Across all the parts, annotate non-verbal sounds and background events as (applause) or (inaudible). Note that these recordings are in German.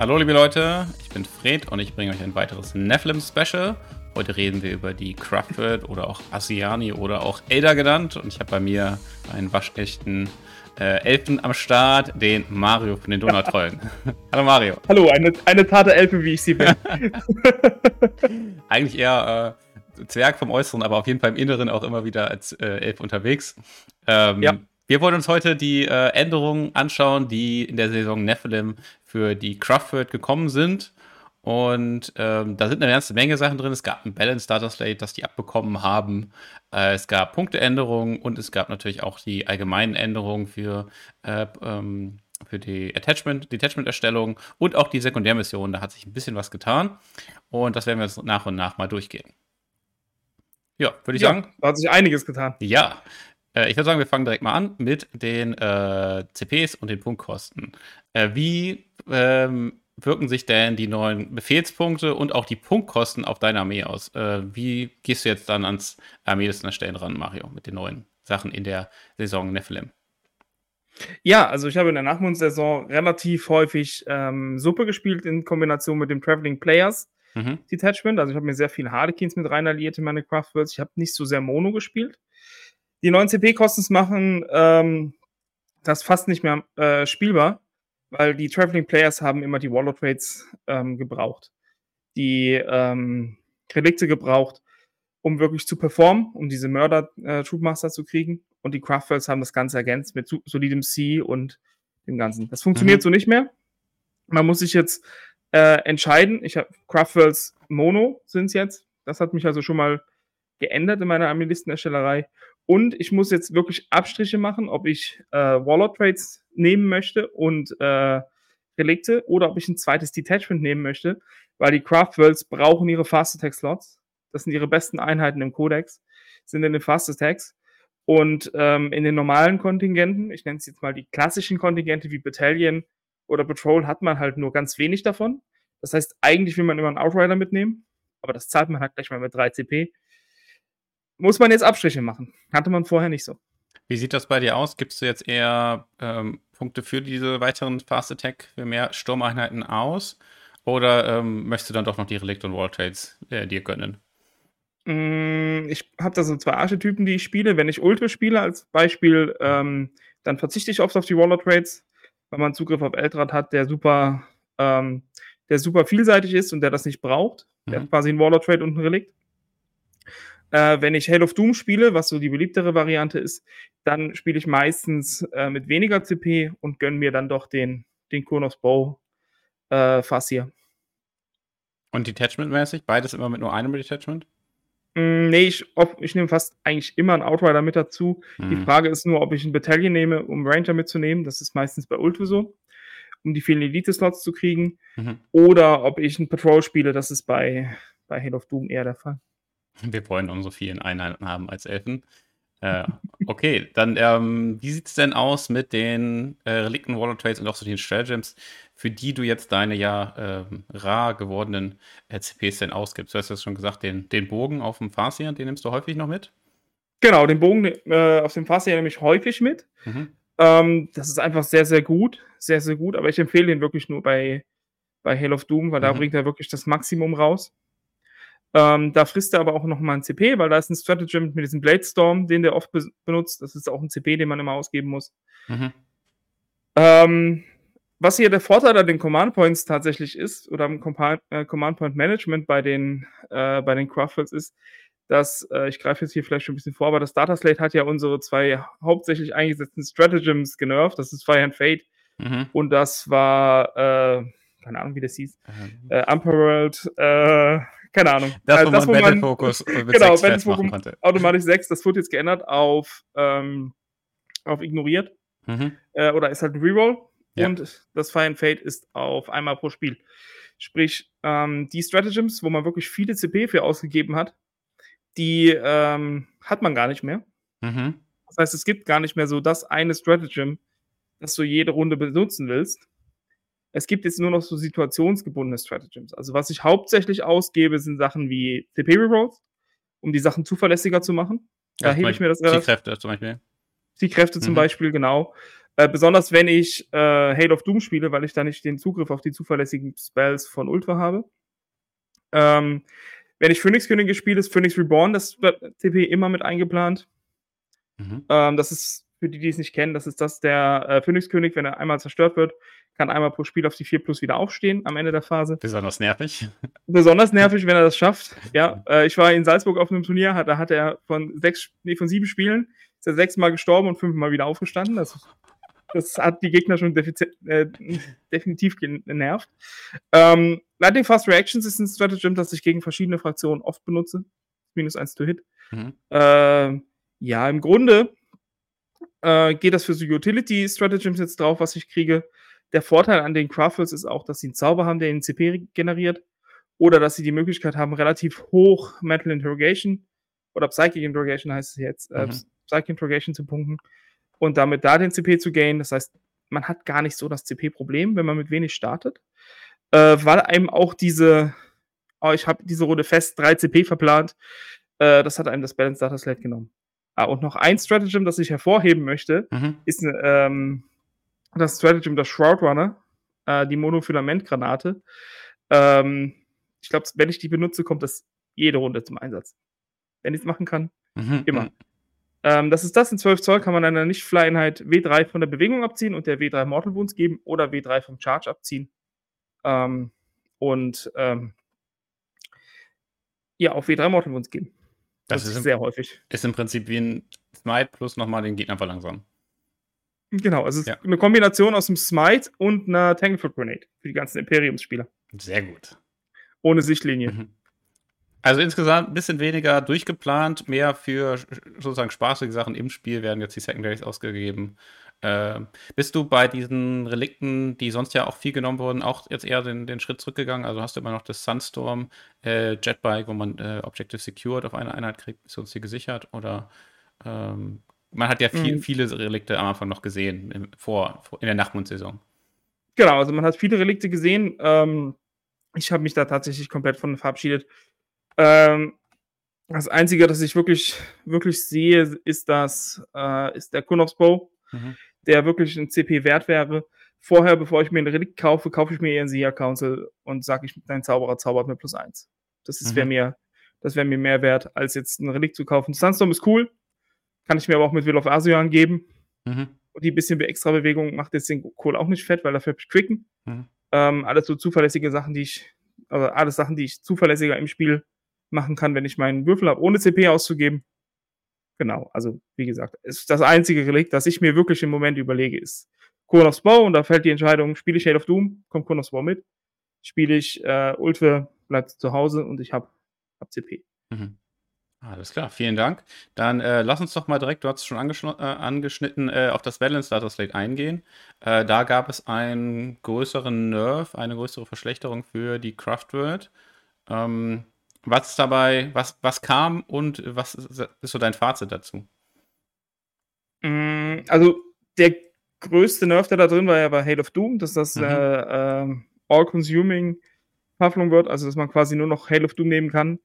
Hallo liebe Leute, ich bin Fred und ich bringe euch ein weiteres Nephilim Special. Heute reden wir über die Craftworld oder auch Asiani oder auch Ada genannt und ich habe bei mir einen waschechten äh, Elfen am Start, den Mario von den Donautrollen. (laughs) Hallo Mario. Hallo, eine, eine zarte Elfe, wie ich sie bin. (laughs) Eigentlich eher äh, Zwerg vom Äußeren, aber auf jeden Fall im Inneren auch immer wieder als äh, Elf unterwegs. Ähm, ja. Wir wollen uns heute die äh, Änderungen anschauen, die in der Saison Nephilim für die Craftworld gekommen sind. Und ähm, da sind eine ganze Menge Sachen drin. Es gab ein Balance Data Slate, das die abbekommen haben. Äh, es gab Punkteänderungen und es gab natürlich auch die allgemeinen Änderungen für, äh, ähm, für die Attachment, die Attachment-Erstellung und auch die Sekundärmission. Da hat sich ein bisschen was getan. Und das werden wir jetzt nach und nach mal durchgehen. Ja, würde ich ja, sagen. Da hat sich einiges getan. Ja. Äh, ich würde sagen, wir fangen direkt mal an mit den äh, CPs und den Punktkosten. Äh, wie ähm, wirken sich denn die neuen Befehlspunkte und auch die Punktkosten auf deine Armee aus? Äh, wie gehst du jetzt dann ans Armeelisten erstellen ran, Mario, mit den neuen Sachen in der Saison Nephilim? Ja, also ich habe in der Nachmundsaison relativ häufig ähm, Suppe gespielt in Kombination mit dem Traveling Players mhm. Detachment. Also ich habe mir sehr viel Harlequins mit rein alliiert in meine Craftworlds. Ich habe nicht so sehr Mono gespielt. Die neuen CP-Kosten machen ähm, das fast nicht mehr äh, spielbar weil die Traveling Players haben immer die Wallet Trades ähm, gebraucht, die ähm, Relikte gebraucht, um wirklich zu performen, um diese Mörder äh, Troopmaster zu kriegen. Und die Craftworlds haben das Ganze ergänzt mit solidem C und dem Ganzen. Das funktioniert mhm. so nicht mehr. Man muss sich jetzt äh, entscheiden. Ich habe Craftworlds Mono sind es jetzt. Das hat mich also schon mal geändert in meiner Armeelistenerstellerei. Und ich muss jetzt wirklich Abstriche machen, ob ich äh, Warlord Trades nehmen möchte und äh, Relikte oder ob ich ein zweites Detachment nehmen möchte, weil die Craft Worlds brauchen ihre Fast Attack Slots. Das sind ihre besten Einheiten im Codex, sind in den Fast Attacks. Und ähm, in den normalen Kontingenten, ich nenne es jetzt mal die klassischen Kontingente wie Battalion oder Patrol, hat man halt nur ganz wenig davon. Das heißt, eigentlich will man immer einen Outrider mitnehmen, aber das zahlt man halt gleich mal mit 3 CP. Muss man jetzt Abstriche machen. Hatte man vorher nicht so. Wie sieht das bei dir aus? Gibst du jetzt eher ähm, Punkte für diese weiteren Fast Attack, für mehr Sturmeinheiten aus? Oder ähm, möchtest du dann doch noch die Relikt und Wall Trades äh, dir gönnen? Mm, ich habe da so zwei Archetypen, die ich spiele. Wenn ich Ultra spiele als Beispiel, ähm, dann verzichte ich oft auf die Waller Trades, weil man Zugriff auf Eldrad hat, der super, ähm, der super vielseitig ist und der das nicht braucht. Mhm. Der hat quasi einen Waller Trade und ein Relikt. Äh, wenn ich Halo of Doom spiele, was so die beliebtere Variante ist, dann spiele ich meistens äh, mit weniger CP und gönne mir dann doch den, den Kurnos Bow äh, Fassier. Und Detachment-mäßig? Beides immer mit nur einem Detachment? Mm, nee, ich, ich nehme fast eigentlich immer einen Outrider mit dazu. Mhm. Die Frage ist nur, ob ich ein Battalion nehme, um Ranger mitzunehmen. Das ist meistens bei Ultra so, um die vielen Elite-Slots zu kriegen. Mhm. Oder ob ich ein Patrol spiele. Das ist bei, bei Halo of Doom eher der Fall. (laughs) Wir wollen unsere vielen Einheiten haben als Elfen. Äh, okay, dann ähm, wie sieht es denn aus mit den äh, Relikten Waller Trades und auch so den Stratagems, für die du jetzt deine ja äh, rar gewordenen äh, CPs denn ausgibst? Du hast ja schon gesagt, den, den Bogen auf dem Farsian, den nimmst du häufig noch mit? Genau, den Bogen äh, auf dem Farsian nehme ich häufig mit. Mhm. Ähm, das ist einfach sehr, sehr gut. Sehr, sehr gut. Aber ich empfehle den wirklich nur bei, bei Hail of Doom, weil mhm. da bringt er wirklich das Maximum raus. Ähm, da frisst er aber auch nochmal ein CP, weil da ist ein Stratagem mit diesem Bladestorm, den der oft be benutzt. Das ist auch ein CP, den man immer ausgeben muss. Mhm. Ähm, was hier der Vorteil an den Command Points tatsächlich ist, oder am Compa äh, Command Point Management bei den, äh, bei den Craftworks ist, dass, äh, ich greife jetzt hier vielleicht schon ein bisschen vor, aber das Data Slate hat ja unsere zwei hauptsächlich eingesetzten Stratagems genervt. Das ist Fire and Fate. Mhm. Und das war, äh, keine Ahnung, wie das hieß, ähm. äh, Umperworld, äh, keine Ahnung. Das, also, das wo man Battle Focus mit (laughs) genau, 6 Battle konnte. automatisch 6, das wird jetzt geändert auf, ähm, auf ignoriert. Mhm. Äh, oder ist halt ein Reroll. Ja. Und das Fire and Fate ist auf einmal pro Spiel. Sprich, ähm, die Stratagems, wo man wirklich viele CP für ausgegeben hat, die ähm, hat man gar nicht mehr. Mhm. Das heißt, es gibt gar nicht mehr so das eine Stratagem, das du jede Runde benutzen willst, es gibt jetzt nur noch so situationsgebundene Stratagems. Also was ich hauptsächlich ausgebe, sind Sachen wie CP Rerolls, um die Sachen zuverlässiger zu machen. Da ja, hebe ich mir das relativ. Die Kräfte zum Beispiel. Die Kräfte mhm. zum Beispiel, genau. Äh, besonders wenn ich äh, Hail of Doom spiele, weil ich da nicht den Zugriff auf die zuverlässigen Spells von Ultra habe. Ähm, wenn ich Phoenix Könige spiele, ist Phoenix Reborn das TP immer mit eingeplant. Mhm. Ähm, das ist, für die, die es nicht kennen, das ist das der äh, Phoenix König, wenn er einmal zerstört wird, kann einmal pro Spiel auf die 4 plus wieder aufstehen am Ende der Phase. Besonders nervig. (laughs) Besonders nervig, wenn er das schafft. Ja, (laughs) äh, ich war in Salzburg auf einem Turnier, da hat er von sechs, nee, von sieben Spielen ist er sechsmal gestorben und fünfmal wieder aufgestanden. Das, das hat die Gegner schon äh, definitiv genervt. Ähm, Lightning Fast Reactions ist ein Stratagem, das ich gegen verschiedene Fraktionen oft benutze. Minus 1 to Hit. Mhm. Äh, ja, im Grunde äh, geht das für so Utility-Stratagems jetzt drauf, was ich kriege. Der Vorteil an den Craftles ist auch, dass sie einen Zauber haben, der den CP generiert. Oder dass sie die Möglichkeit haben, relativ hoch Mental Interrogation oder Psychic Interrogation heißt es jetzt, äh, mhm. Psychic Interrogation zu punkten und damit da den CP zu gainen. Das heißt, man hat gar nicht so das CP-Problem, wenn man mit wenig startet. Äh, weil einem auch diese, oh, ich habe diese Runde fest 3 CP verplant, äh, das hat einem das Balance Data Slate genommen. Ah, und noch ein Stratagem, das ich hervorheben möchte, mhm. ist ähm, das Stratagem der Shroud Runner, äh, die Monofilament-Granate. Ähm, ich glaube, wenn ich die benutze, kommt das jede Runde zum Einsatz. Wenn ich es machen kann, mhm. immer. Mhm. Ähm, das ist das, in 12 Zoll kann man einer Nicht-Fly-Einheit W3 von der Bewegung abziehen und der W3 Mortal Wounds geben oder W3 vom Charge abziehen. Ähm, und ähm, ja, auf W3 Mortal Wounds geben. Das, das ist, im, sehr häufig. Ist im Prinzip wie ein Smite plus nochmal den Gegner verlangsamen. Genau, also es ja. ist eine Kombination aus einem Smite und einer Tanglefoot Grenade für die ganzen Imperiumsspieler. Sehr gut. Ohne Sichtlinie. Mhm. Also insgesamt ein bisschen weniger durchgeplant, mehr für sozusagen spaßige Sachen im Spiel werden jetzt die Secondaries ausgegeben. Äh, bist du bei diesen Relikten, die sonst ja auch viel genommen wurden, auch jetzt eher den, den Schritt zurückgegangen? Also hast du immer noch das Sunstorm äh, Jetbike, wo man äh, Objective Secured auf eine Einheit kriegt, ist uns hier gesichert? Oder ähm, man hat ja viel, mhm. viele Relikte am Anfang noch gesehen, im, vor, vor, in der Nachtmondsaison. Genau, also man hat viele Relikte gesehen. Ähm, ich habe mich da tatsächlich komplett von verabschiedet. Ähm, das Einzige, das ich wirklich, wirklich sehe, ist das, äh, ist der Kunovs Bow. Mhm der wirklich ein CP wert wäre. Vorher, bevor ich mir ein Relikt kaufe, kaufe ich mir einen Seer Council und sage ich, dein Zauberer zaubert mir plus eins. Das mhm. wäre mir, das wäre mir mehr wert, als jetzt ein Relikt zu kaufen. Sunstorm ist cool. Kann ich mir aber auch mit Will of Asian geben. Mhm. Und die bisschen extra Bewegung macht jetzt den Kohl auch nicht fett, weil dafür habe ich Quicken. Mhm. Ähm, alles so zuverlässige Sachen, die ich, also alles Sachen, die ich zuverlässiger im Spiel machen kann, wenn ich meinen Würfel habe, ohne CP auszugeben. Genau, also wie gesagt, ist das einzige Relikt, das ich mir wirklich im Moment überlege, ist Kronos Bow und da fällt die Entscheidung, spiele ich Shade of Doom, kommt Kronos Bow mit, spiele ich äh, Ultwe, bleibt zu Hause und ich habe hab CP. Mhm. Alles klar, vielen Dank. Dann äh, lass uns doch mal direkt, du hast es schon äh, angeschnitten, äh, auf das Balance Data Slate eingehen. Äh, da gab es einen größeren Nerf, eine größere Verschlechterung für die Craft World. Ähm, was dabei, was, was kam und was ist so dein Fazit dazu? Mm, also der größte Nerf, der da drin war, ja bei Hate of Doom, dass das mhm. äh, äh, All-Consuming Pufflung wird, also dass man quasi nur noch Halo of Doom nehmen kann.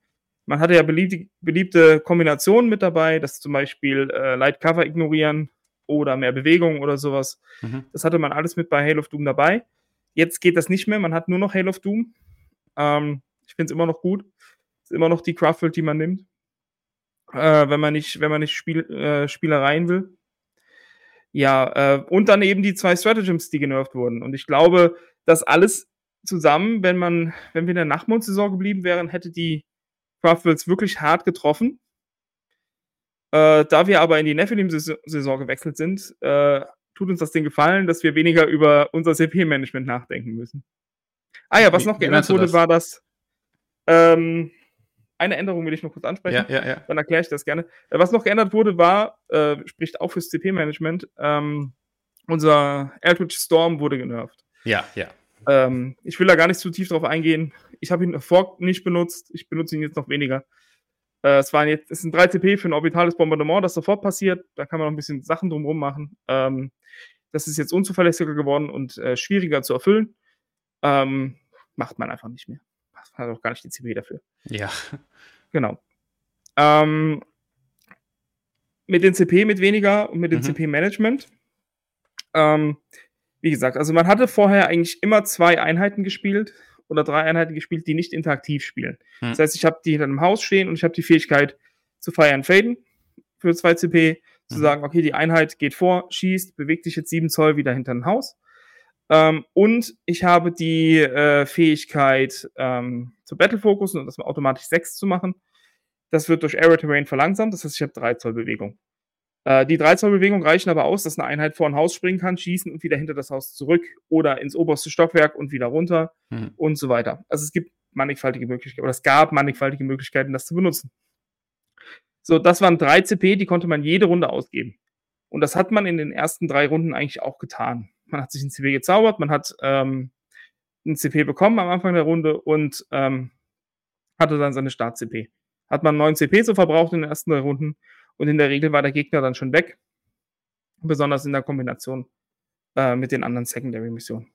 Man hatte ja beliebte, beliebte Kombinationen mit dabei, dass zum Beispiel äh, Light Cover ignorieren oder mehr Bewegung oder sowas. Mhm. Das hatte man alles mit bei Halo of Doom dabei. Jetzt geht das nicht mehr, man hat nur noch Halo of Doom. Ähm, ich finde es immer noch gut. Ist immer noch die Craftworld, die man nimmt. Äh, wenn man nicht, wenn man nicht Spiel, äh, Spielereien will. Ja, äh, und dann eben die zwei Stratagems, die genervt wurden. Und ich glaube, dass alles zusammen, wenn man, wenn wir in der Nachtmond-Saison geblieben wären, hätte die Craftworlds wirklich hart getroffen. Äh, da wir aber in die Nephilim-Saison gewechselt sind, äh, tut uns das den Gefallen, dass wir weniger über unser CP-Management nachdenken müssen. Ah ja, was wie, noch geändert wurde, das? war das. Ähm, eine Änderung will ich noch kurz ansprechen. Ja, ja, ja. Dann erkläre ich das gerne. Äh, was noch geändert wurde, war, äh, spricht auch fürs CP-Management, ähm, unser Eldritch Storm wurde genervt. Ja, ja. Ähm, ich will da gar nicht zu tief drauf eingehen. Ich habe ihn davor nicht benutzt. Ich benutze ihn jetzt noch weniger. Äh, es, waren jetzt, es sind 3 CP für ein orbitales Bombardement, das sofort passiert. Da kann man noch ein bisschen Sachen drumherum machen. Ähm, das ist jetzt unzuverlässiger geworden und äh, schwieriger zu erfüllen. Ähm, macht man einfach nicht mehr hat auch gar nicht die CP dafür. Ja. Genau. Ähm, mit den CP mit weniger und mit dem mhm. CP-Management Ähm, wie gesagt, also man hatte vorher eigentlich immer zwei Einheiten gespielt oder drei Einheiten gespielt, die nicht interaktiv spielen. Hm. Das heißt, ich habe die hinter einem Haus stehen und ich habe die Fähigkeit zu feiern faden für 2 CP, zu mhm. sagen, okay, die Einheit geht vor, schießt, bewegt sich jetzt 7 Zoll wieder hinter ein Haus. Ähm, und ich habe die äh, Fähigkeit ähm, zu Battle Focus und das automatisch 6 zu machen. Das wird durch Area Terrain verlangsamt, das heißt, ich habe 3 Zoll Bewegung. Äh, die 3 Zoll Bewegung reichen aber aus, dass eine Einheit vor ein Haus springen kann, schießen und wieder hinter das Haus zurück oder ins oberste Stockwerk und wieder runter mhm. und so weiter. Also es gibt mannigfaltige Möglichkeiten, oder es gab mannigfaltige Möglichkeiten, das zu benutzen. So, das waren 3 CP, die konnte man jede Runde ausgeben. Und das hat man in den ersten drei Runden eigentlich auch getan. Man hat sich ein CP gezaubert, man hat ähm, ein CP bekommen am Anfang der Runde und ähm, hatte dann seine Start-CP. Hat man 9 CP so verbraucht in den ersten drei Runden und in der Regel war der Gegner dann schon weg. Besonders in der Kombination äh, mit den anderen Secondary-Missionen.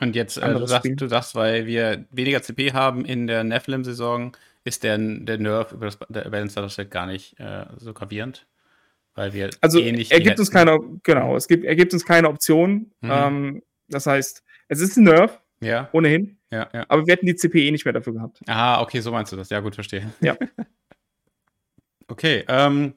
Und jetzt, äh, du, sagst, du sagst, weil wir weniger CP haben in der Nephilim-Saison, ist der, der Nerf über das der Balance gar nicht äh, so gravierend. Weil wir also ähnlich er gibt uns keine, genau, es gibt, er gibt uns keine Option. Mhm. Ähm, das heißt, es ist ein Nerf, ja. ohnehin. Ja, ja. Aber wir hätten die CP eh nicht mehr dafür gehabt. Ah, okay, so meinst du das. Ja, gut, verstehe. Ja. (laughs) okay, ähm,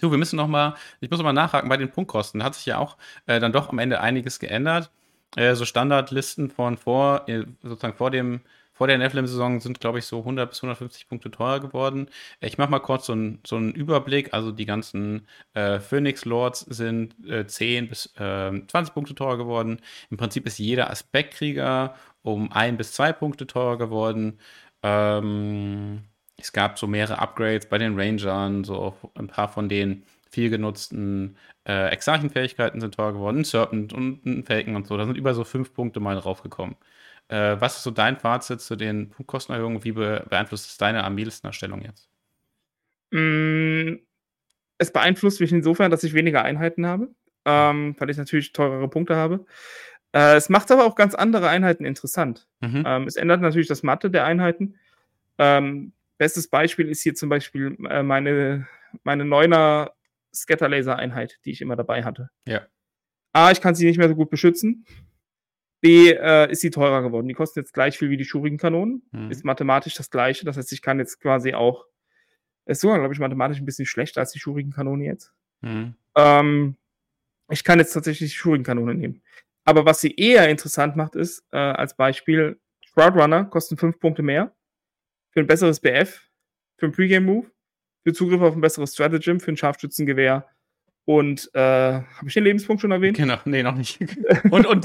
so, wir müssen noch mal, ich muss noch mal nachhaken bei den Punktkosten. Da hat sich ja auch äh, dann doch am Ende einiges geändert. Äh, so Standardlisten von vor, äh, sozusagen vor dem vor der Nephilim-Saison sind, glaube ich, so 100 bis 150 Punkte teurer geworden. Ich mache mal kurz so, ein, so einen Überblick. Also die ganzen äh, Phoenix Lords sind äh, 10 bis äh, 20 Punkte teurer geworden. Im Prinzip ist jeder Aspektkrieger um 1 bis 2 Punkte teurer geworden. Ähm, es gab so mehrere Upgrades bei den Rangern, so ein paar von den viel genutzten äh, Exarchenfähigkeiten sind teurer geworden. Ein Serpent und ein Falcon und so. Da sind über so 5 Punkte mal draufgekommen. Äh, was ist so dein Fazit zu den Punktkostenerhöhungen? Wie be beeinflusst es deine Armeelistenerstellung jetzt? Mm, es beeinflusst mich insofern, dass ich weniger Einheiten habe, ähm, weil ich natürlich teurere Punkte habe. Äh, es macht aber auch ganz andere Einheiten interessant. Mhm. Ähm, es ändert natürlich das Mathe der Einheiten. Ähm, bestes Beispiel ist hier zum Beispiel äh, meine, meine Neuner Scatterlaser-Einheit, die ich immer dabei hatte. Ja. A, ich kann sie nicht mehr so gut beschützen. B äh, ist sie teurer geworden. Die kosten jetzt gleich viel wie die Schurigenkanonen. Mhm. Ist mathematisch das gleiche. Das heißt, ich kann jetzt quasi auch. Ist sogar, glaube ich, mathematisch ein bisschen schlechter als die Schurigenkanone jetzt. Mhm. Ähm, ich kann jetzt tatsächlich die Schurigenkanone nehmen. Aber was sie eher interessant macht, ist, äh, als Beispiel, Shroudrunner kosten 5 Punkte mehr. Für ein besseres BF, für ein Pre-Game-Move, für Zugriff auf ein besseres Stratagem, für ein Scharfschützengewehr und äh, habe ich den Lebenspunkt schon erwähnt? Genau, nee, noch nicht. (laughs) Und, und und,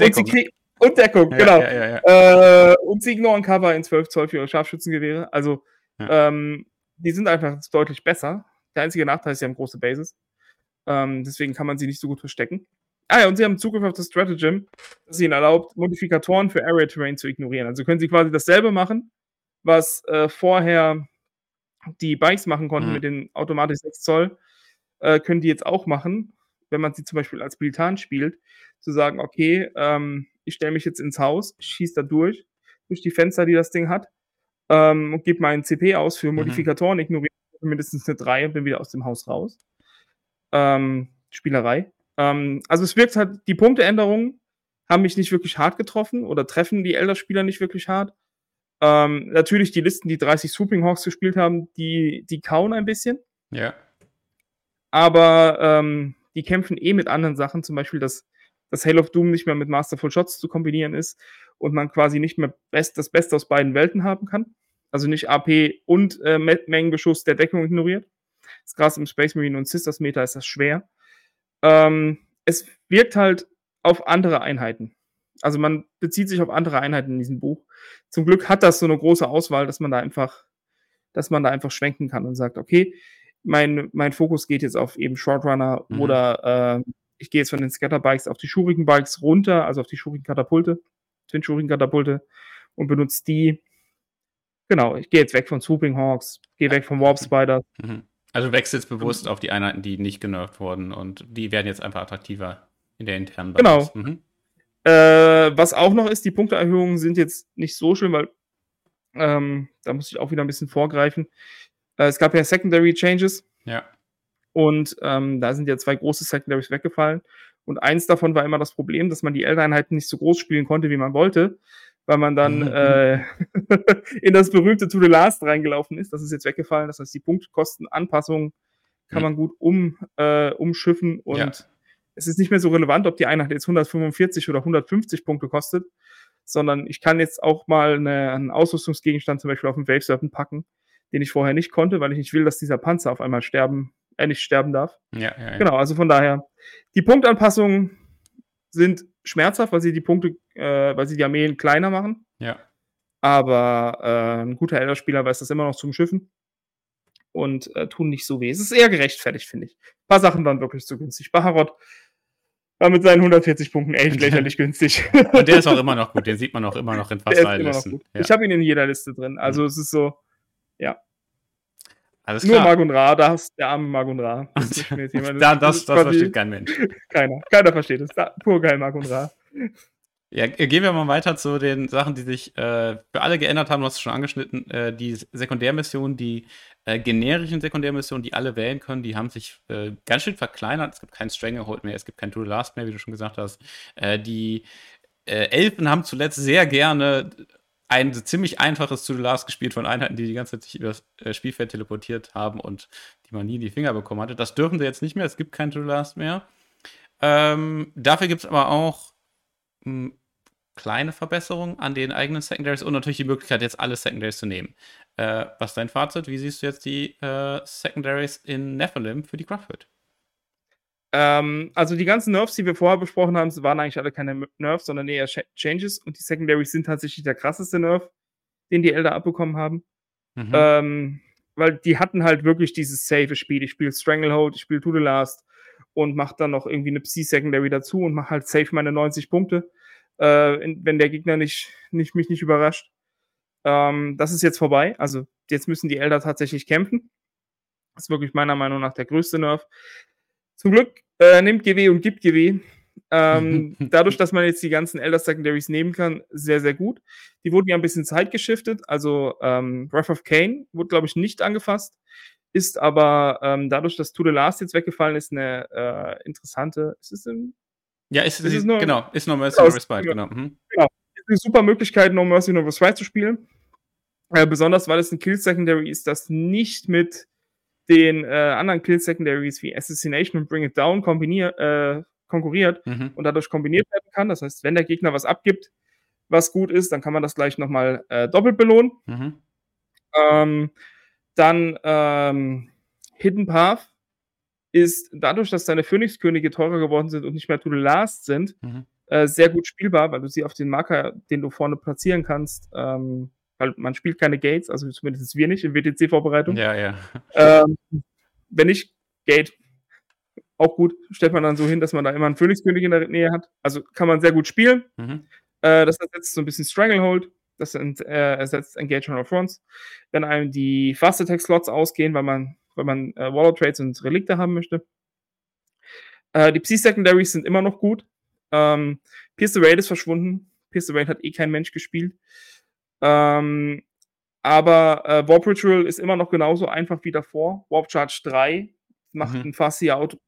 und Deckung, ja, genau. Ja, äh, und sie ignoren Cover in 12 Zoll für ihre Scharfschützengewehre. Also, ähm, die sind einfach deutlich besser. Der einzige Nachteil ist, sie haben große Bases. Ähm, deswegen kann man sie nicht so gut verstecken. Ah ja, und sie haben Zugriff auf das Stratagem, das ihnen erlaubt, Modifikatoren für Area Terrain zu ignorieren. Also können sie quasi dasselbe machen, was äh, vorher die Bikes machen konnten mhm. mit den automatisch 6 Zoll, äh, können die jetzt auch machen, wenn man sie zum Beispiel als Bilitan spielt, zu sagen, okay, ähm, ich stelle mich jetzt ins Haus, schieße da durch, durch die Fenster, die das Ding hat, ähm, und gebe meinen CP aus für mhm. Modifikatoren, mhm. ignoriere mindestens eine 3 und bin wieder aus dem Haus raus. Ähm, Spielerei. Ähm, also es wirkt halt, die Punkteänderungen haben mich nicht wirklich hart getroffen oder treffen die Elder-Spieler nicht wirklich hart. Ähm, natürlich die Listen, die 30 Swooping Hawks gespielt haben, die, die kauen ein bisschen. Ja. Aber ähm, die kämpfen eh mit anderen Sachen, zum Beispiel, dass dass Hail of Doom nicht mehr mit Masterful Shots zu kombinieren ist und man quasi nicht mehr best, das Beste aus beiden Welten haben kann. Also nicht AP und äh, Mengenbeschuss der Deckung ignoriert. Das Gras im Space Marine und Sisters Meter ist das schwer. Ähm, es wirkt halt auf andere Einheiten. Also man bezieht sich auf andere Einheiten in diesem Buch. Zum Glück hat das so eine große Auswahl, dass man da einfach, dass man da einfach schwenken kann und sagt, okay, mein, mein Fokus geht jetzt auf eben Shortrunner mhm. oder äh, ich gehe jetzt von den Scatterbikes auf die Shuriken-Bikes runter, also auf die Shuriken-Katapulte, Twin Shuriken-Katapulte und benutze die. Genau, ich gehe jetzt weg von Swooping Hawks, gehe weg von Warp Spider. Mhm. Also wechselst bewusst auf die Einheiten, die nicht genervt wurden und die werden jetzt einfach attraktiver in der internen Balance. Genau. Mhm. Äh, was auch noch ist, die Punkteerhöhungen sind jetzt nicht so schön, weil ähm, da muss ich auch wieder ein bisschen vorgreifen. Äh, es gab ja Secondary Changes. Ja. Und ähm, da sind ja zwei große Secondaries weggefallen. Und eins davon war immer das Problem, dass man die L-Einheiten nicht so groß spielen konnte, wie man wollte, weil man dann mhm. (laughs) äh, (laughs) in das berühmte To the Last reingelaufen ist. Das ist jetzt weggefallen. Das heißt, die Punktkostenanpassung kann mhm. man gut um, äh, umschiffen und ja. es ist nicht mehr so relevant, ob die Einheit jetzt 145 oder 150 Punkte kostet, sondern ich kann jetzt auch mal eine, einen Ausrüstungsgegenstand zum Beispiel auf den Wave Serpent packen, den ich vorher nicht konnte, weil ich nicht will, dass dieser Panzer auf einmal sterben, er nicht sterben darf. Ja, ja, ja. Genau, also von daher, die Punktanpassungen sind schmerzhaft, weil sie die Punkte, äh, weil sie die Armeen kleiner machen. Ja. Aber äh, ein guter Elder-Spieler weiß das immer noch zum Schiffen und äh, tun nicht so weh. Es ist eher gerechtfertigt, finde ich. Ein paar Sachen waren wirklich zu günstig. Baharot war mit seinen 140 Punkten echt lächerlich günstig. Und der ist auch immer noch gut. Den sieht man auch immer noch in (laughs) fast allen Listen. Ja. Ich habe ihn in jeder Liste drin. Also mhm. es ist so, ja, alles klar. Nur Magun Ra, da hast der arme Magun Ra. (laughs) Das, das, das, das versteht kein Mensch. (laughs) Keiner. Keiner versteht es. Pur geil, Magun Ra. Ja, gehen wir mal weiter zu den Sachen, die sich äh, für alle geändert haben. Du hast es schon angeschnitten. Äh, die Sekundärmissionen, die äh, generischen Sekundärmissionen, die alle wählen können, die haben sich äh, ganz schön verkleinert. Es gibt kein Stranglehold mehr, es gibt kein To the Last mehr, wie du schon gesagt hast. Äh, die äh, Elfen haben zuletzt sehr gerne ein ziemlich einfaches To the Last gespielt von Einheiten, die die ganze Zeit sich über das äh, Spielfeld teleportiert haben und die man nie in die Finger bekommen hatte. Das dürfen sie jetzt nicht mehr. Es gibt kein To the Last mehr. Ähm, dafür gibt es aber auch hm, kleine Verbesserungen an den eigenen Secondaries und natürlich die Möglichkeit, jetzt alle Secondaries zu nehmen. Äh, was ist dein Fazit? Wie siehst du jetzt die äh, Secondaries in Nephilim für die Craftwood? Ähm, also die ganzen Nerfs, die wir vorher besprochen haben, waren eigentlich alle keine Nerfs, sondern eher Changes. Und die Secondaries sind tatsächlich der krasseste Nerf, den die Elder abbekommen haben. Mhm. Ähm, weil die hatten halt wirklich dieses safe Spiel. Ich spiele Stranglehold, ich spiele To the Last und mach dann noch irgendwie eine Psy-Secondary dazu und mach halt safe meine 90 Punkte, äh, wenn der Gegner nicht, nicht, mich nicht überrascht. Ähm, das ist jetzt vorbei. Also jetzt müssen die Elder tatsächlich kämpfen. Das ist wirklich meiner Meinung nach der größte Nerf. Zum Glück äh, nimmt GW und gibt GW. Ähm, (laughs) dadurch, dass man jetzt die ganzen Elder Secondaries nehmen kann, sehr, sehr gut. Die wurden ja ein bisschen Zeit geschiftet. Also ähm, Breath of Kane wurde, glaube ich, nicht angefasst. Ist aber ähm, dadurch, dass To the Last jetzt weggefallen ist, eine äh, interessante. Ist es ein, Ja, ist, ist es nur, genau, ist No Mercy, No Respite, genau. Mhm. genau. Ist eine super Möglichkeit, No Mercy, No Respite zu spielen. Äh, besonders, weil es ein Kill Secondary ist, das nicht mit den äh, anderen Kill-Secondaries wie Assassination und Bring It Down äh, konkurriert mhm. und dadurch kombiniert werden kann. Das heißt, wenn der Gegner was abgibt, was gut ist, dann kann man das gleich nochmal äh, doppelt belohnen. Mhm. Ähm, dann ähm, Hidden Path ist dadurch, dass deine Phönixkönige teurer geworden sind und nicht mehr to the last sind, mhm. äh, sehr gut spielbar, weil du sie auf den Marker, den du vorne platzieren kannst, ähm, weil man spielt keine Gates, also zumindest wir nicht in WTC-Vorbereitung. Ja, ja. Ähm, wenn nicht, Gate, auch gut, stellt man dann so hin, dass man da immer einen Phönixkönig in der Nähe hat. Also kann man sehr gut spielen. Mhm. Äh, das ersetzt so ein bisschen Stranglehold. Das äh, ersetzt Engagement of Fronts. Wenn einem die Fast Attack Slots ausgehen, weil man, weil man äh, Wall Trades und Relikte haben möchte. Äh, die Psy-Secondaries sind immer noch gut. Ähm, Pierce the Raid ist verschwunden. Pierce the Raid hat eh kein Mensch gespielt. Ähm, aber äh, Warp Ritual ist immer noch genauso einfach wie davor. Warp Charge 3 macht mhm. ein Fass hier, auto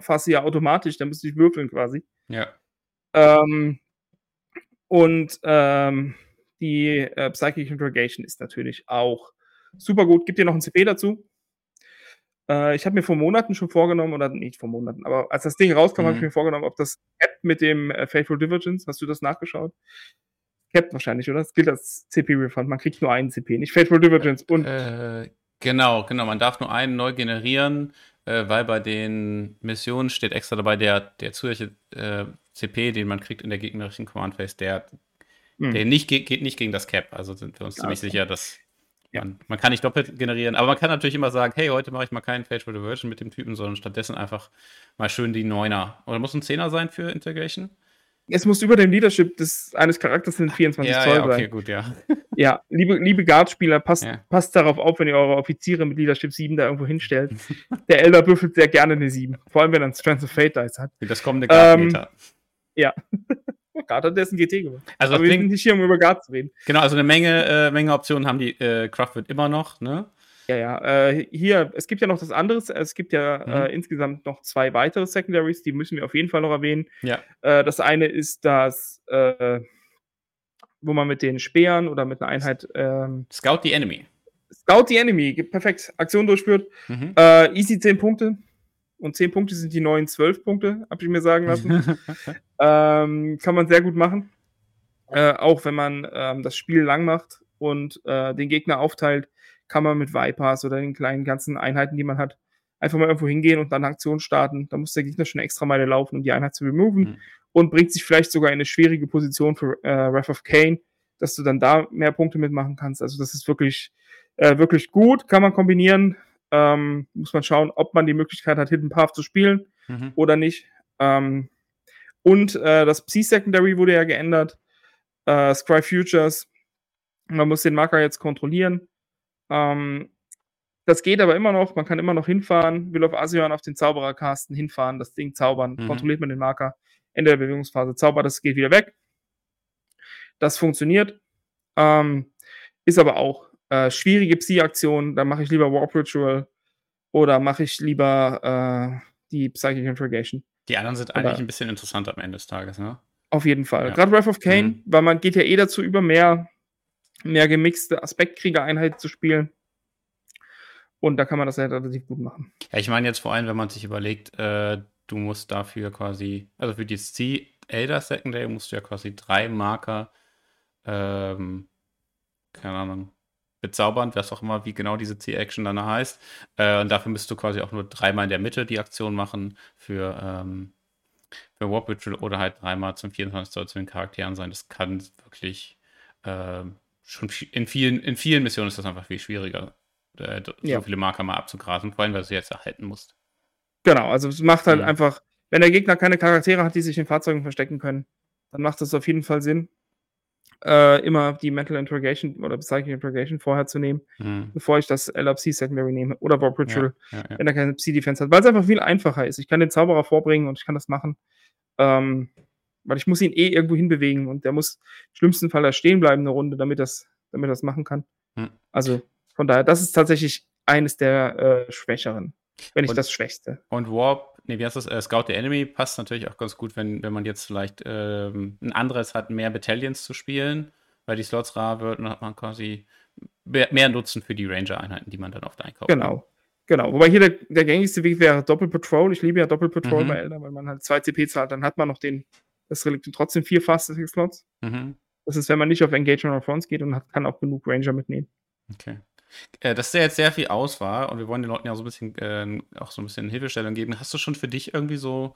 Fass hier automatisch, da müsste ich würfeln quasi. Ja. Ähm, und ähm, die äh, Psychic Interrogation ist natürlich auch super gut. Gibt dir noch ein CP dazu? Äh, ich habe mir vor Monaten schon vorgenommen, oder nicht vor Monaten, aber als das Ding rauskam, mhm. habe ich mir vorgenommen, ob das App mit dem äh, Faithful Divergence, hast du das nachgeschaut? Cap wahrscheinlich, oder? Das gilt als CP-Refund. Man kriegt nur einen CP, nicht Fateful Divergence. Und äh, genau, genau. Man darf nur einen neu generieren, äh, weil bei den Missionen steht extra dabei, der, der zusätzliche äh, CP, den man kriegt in der gegnerischen Command Phase, der, hm. der nicht, geht nicht gegen das Cap. Also sind wir uns ja, ziemlich okay. sicher, dass ja. man, man kann nicht doppelt generieren. Aber man kann natürlich immer sagen, hey, heute mache ich mal keinen Fateful Diversion mit dem Typen, sondern stattdessen einfach mal schön die Neuner. Oder muss ein Zehner sein für Integration? Es muss über dem Leadership des, eines Charakters sind 24 ja, Zoll ja, okay, sein. gut, ja. (laughs) Ja, liebe, liebe Guard-Spieler, passt, ja. passt darauf auf, wenn ihr eure Offiziere mit Leadership 7 da irgendwo hinstellt. (laughs) Der Elder würfelt sehr gerne eine 7. Vor allem, wenn er ein Strength of Fate Dice hat. Das kommende Guard-Meter. Ähm, ja. (laughs) Guard hat dessen GT gemacht. Also Aber wir sind nicht hier, um über Guard zu reden. Genau, also eine Menge, äh, Menge Optionen haben die äh, Craftwood immer noch, ne? Ja, ja. Äh, hier, es gibt ja noch das andere. Es gibt ja mhm. äh, insgesamt noch zwei weitere Secondaries, die müssen wir auf jeden Fall noch erwähnen. Ja. Äh, das eine ist das, äh, wo man mit den Speeren oder mit einer Einheit. Ähm, Scout the Enemy. Scout the Enemy, perfekt. Aktion durchführt. Mhm. Äh, easy 10 Punkte. Und 10 Punkte sind die neuen 12 Punkte, habe ich mir sagen lassen. (laughs) ähm, kann man sehr gut machen. Äh, auch wenn man ähm, das Spiel lang macht und äh, den Gegner aufteilt, kann man mit Vipers oder den kleinen ganzen Einheiten, die man hat, einfach mal irgendwo hingehen und dann eine Aktion starten. Da muss der Gegner schon extra Meile laufen, um die Einheit zu removen mhm. und bringt sich vielleicht sogar in eine schwierige Position für äh, Wrath of Kane, dass du dann da mehr Punkte mitmachen kannst. Also das ist wirklich, äh, wirklich gut, kann man kombinieren. Ähm, muss man schauen, ob man die Möglichkeit hat, Hidden Path zu spielen mhm. oder nicht. Ähm, und äh, das Psi-Secondary wurde ja geändert. Äh, Scry Futures. Man muss den Marker jetzt kontrollieren. Ähm, das geht aber immer noch. Man kann immer noch hinfahren, will auf Asion auf den Zaubererkasten hinfahren, das Ding zaubern, mhm. kontrolliert man den Marker, Ende der Bewegungsphase, zaubert, das geht wieder weg. Das funktioniert. Ähm, ist aber auch äh, schwierige Psi-Aktionen. Da mache ich lieber Warp Ritual oder mache ich lieber äh, die Psychic Interrogation. Die anderen sind eigentlich Oder, ein bisschen interessanter am Ende des Tages, ne? Auf jeden Fall. Ja. Gerade Wrath of Kane, mhm. weil man geht ja eh dazu über, mehr, mehr gemixte Aspektkrieger-Einheiten zu spielen. Und da kann man das ja relativ gut machen. Ja, ich meine jetzt vor allem, wenn man sich überlegt, äh, du musst dafür quasi, also für die C Elder Secondary musst du ja quasi drei Marker, ähm, keine Ahnung, bezaubern, was auch immer, wie genau diese C-Action dann heißt. Äh, und dafür müsst du quasi auch nur dreimal in der Mitte die Aktion machen für, ähm, für Warp Ritual oder halt dreimal zum 24 Zoll zu den Charakteren sein. Das kann wirklich äh, schon in vielen, in vielen Missionen ist das einfach viel schwieriger, äh, so ja. viele Marker mal abzugrasen, vor allem, weil du sie jetzt erhalten musst. Genau, also es macht halt mhm. einfach, wenn der Gegner keine Charaktere hat, die sich in Fahrzeugen verstecken können, dann macht das auf jeden Fall Sinn äh, immer die Mental Interrogation oder Psychic Interrogation vorher zu nehmen, mhm. bevor ich das LRC Secondary nehme oder Warp Ritual, ja, ja, ja. wenn er keine Psi-Defense hat, weil es einfach viel einfacher ist. Ich kann den Zauberer vorbringen und ich kann das machen. Ähm, weil ich muss ihn eh irgendwo hinbewegen und der muss im schlimmsten Fall da stehen bleiben eine Runde, damit das, damit das machen kann. Mhm. Also von daher, das ist tatsächlich eines der äh, Schwächeren, wenn nicht das Schwächste. Und Warp nee, wie heißt das? Äh, Scout the Enemy passt natürlich auch ganz gut, wenn, wenn man jetzt vielleicht ähm, ein anderes hat, mehr Battalions zu spielen, weil die Slots rar wird und dann hat man quasi mehr Nutzen für die Ranger-Einheiten, die man dann oft einkauft. Genau. Genau. Wobei hier der, der gängigste Weg wäre Doppelpatrol. Ich liebe ja Doppelpatrol mhm. bei Elder, weil man halt zwei CP zahlt, dann hat man noch den, das Relikt trotzdem vier Fastest Slots. Mhm. Das ist, wenn man nicht auf Engagement or Fronts geht und hat, kann auch genug Ranger mitnehmen. Okay. Äh, dass der jetzt sehr viel Auswahl und wir wollen den Leuten ja so ein bisschen äh, auch so ein bisschen Hilfestellung geben. Hast du schon für dich irgendwie so,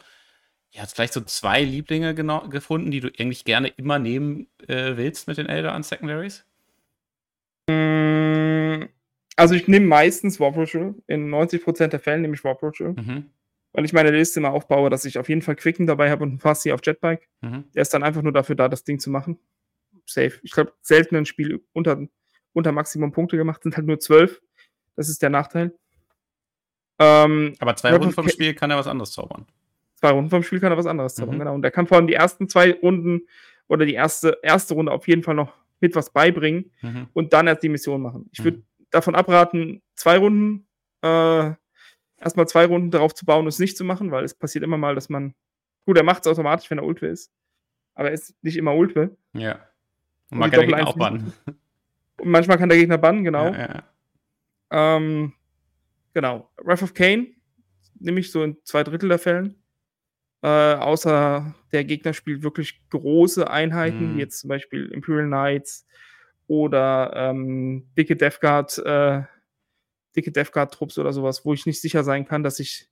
ja, vielleicht so zwei Lieblinge genau, gefunden, die du eigentlich gerne immer nehmen äh, willst mit den Elder an Secondaries? Mm, also ich nehme meistens Warp Ritual. In 90% der Fälle nehme ich Warp Ritual. Mhm. Weil ich meine Liste immer aufbaue, dass ich auf jeden Fall Quicken dabei habe und einen Fassi auf Jetbike. Mhm. Der ist dann einfach nur dafür da, das Ding zu machen. Safe. Ich glaube, selten ein Spiel unter unter Maximum Punkte gemacht, sind halt nur zwölf. Das ist der Nachteil. Ähm, Aber zwei Runden vom Spiel kann er was anderes zaubern. Zwei Runden vom Spiel kann er was anderes zaubern, mhm. genau. Und er kann vor allem die ersten zwei Runden oder die erste, erste Runde auf jeden Fall noch mit was beibringen mhm. und dann erst die Mission machen. Ich würde mhm. davon abraten, zwei Runden, äh, erstmal zwei Runden darauf zu bauen und es nicht zu machen, weil es passiert immer mal, dass man, gut, er macht es automatisch, wenn er Ultwe ist, aber er ist nicht immer Ultwe. Ja. Und man kann ihn auch bannen. Und manchmal kann der Gegner bannen, genau. Ja, ja. Ähm, genau. Wrath of Kane nehme ich so in zwei Drittel der Fällen. Äh, außer der Gegner spielt wirklich große Einheiten, mhm. wie jetzt zum Beispiel Imperial Knights oder ähm, dicke Death Guard, äh, dicke Death Guard Trupps oder sowas, wo ich nicht sicher sein kann, dass ich,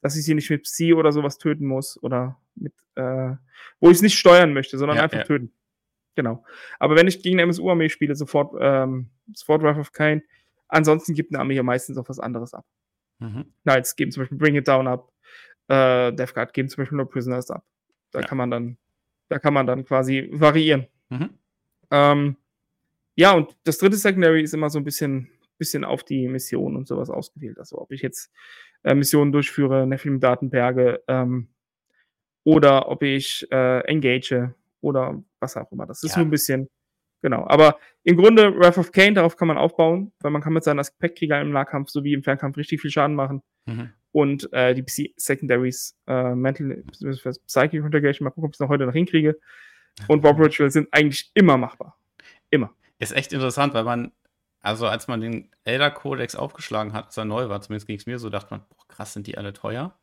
dass ich sie nicht mit Psi oder sowas töten muss oder mit, äh, wo ich es nicht steuern möchte, sondern ja, einfach ja. töten. Genau. Aber wenn ich gegen eine MSU-Armee spiele, sofort, ähm, sofort Wrath of Kane. Ansonsten gibt eine Armee ja meistens auch was anderes ab. Mhm. Knights geben zum Beispiel Bring It Down ab. Äh, Death Guard geben zum Beispiel nur Prisoners ab. Da ja. kann man dann, da kann man dann quasi variieren. Mhm. Ähm, ja, und das dritte Secondary ist immer so ein bisschen, bisschen auf die Mission und sowas ausgewählt. Also ob ich jetzt äh, Missionen durchführe, Nephilim-Datenberge, ähm, oder ob ich äh, engage oder was auch immer. Das ist ja. so ein bisschen Genau, aber im Grunde Wrath of Kane, darauf kann man aufbauen, weil man kann mit seinen Aspektkrieger im Nahkampf sowie im Fernkampf richtig viel Schaden machen. Mhm. Und äh, die Secondaries, äh, Mental, Psychic Integration, mal gucken, ob ich es noch heute noch hinkriege. Und Bob Ritual sind eigentlich immer machbar. Immer. Ist echt interessant, weil man, also als man den Elder Codex aufgeschlagen hat, als er neu war, zumindest ging es mir so, dachte man, boah, krass, sind die alle teuer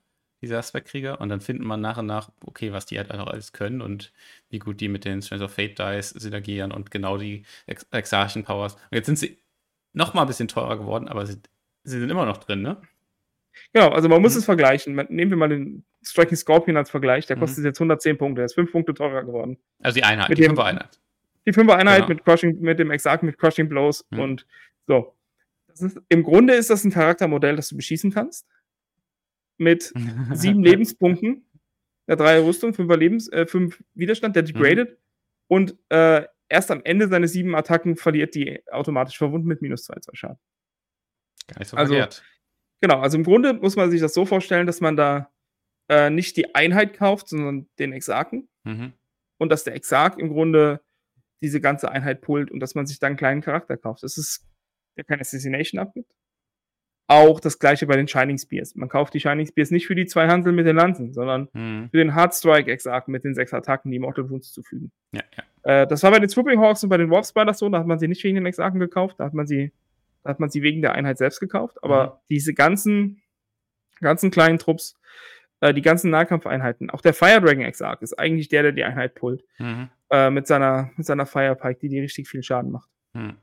diese Aspektkrieger. Und dann findet man nach und nach, okay, was die halt auch alles können und wie gut die mit den Strength of Fate Dice synergieren und genau die Ex Exarchen Powers. Und jetzt sind sie noch mal ein bisschen teurer geworden, aber sie, sie sind immer noch drin, ne? Genau, also man muss mhm. es vergleichen. Nehmen wir mal den Striking Scorpion als Vergleich. Der mhm. kostet jetzt 110 Punkte. Der ist 5 Punkte teurer geworden. Also die Einheit, mit die 5 Einheit. Die 5 Einheit genau. mit, Crushing, mit dem Exarch mit Crushing Blows mhm. und so. Ist, Im Grunde ist das ein Charaktermodell, das du beschießen kannst mit (laughs) sieben Lebenspunkten, der drei Rüstung, fünfer Lebens, äh, fünf Widerstand, der degradet mhm. und äh, erst am Ende seine sieben Attacken verliert die automatisch verwunden mit minus zwei, zwei Schaden. Gar nicht so also, verkehrt. Genau, also im Grunde muss man sich das so vorstellen, dass man da äh, nicht die Einheit kauft, sondern den Exarchen. Mhm. Und dass der Exarch im Grunde diese ganze Einheit pullt und dass man sich dann einen kleinen Charakter kauft. Das ist, der keine Assassination abgibt. Auch das gleiche bei den Shining Spears. Man kauft die Shining Spears nicht für die zwei Hansel mit den Lanzen, sondern mhm. für den Hard Strike Exarch mit den sechs Attacken, die Mortal Wounds zufügen. Ja, ja. Äh, das war bei den Swooping Hawks und bei den Warp Spiders so, da hat man sie nicht wegen den Exarchen gekauft, da hat man sie, da hat man sie wegen der Einheit selbst gekauft. Aber mhm. diese ganzen, ganzen kleinen Trupps, äh, die ganzen Nahkampfeinheiten, auch der Fire Dragon Exarch ist eigentlich der, der die Einheit pullt. Mhm. Äh, mit seiner, mit seiner Fire Pike, die die richtig viel Schaden macht. Mhm.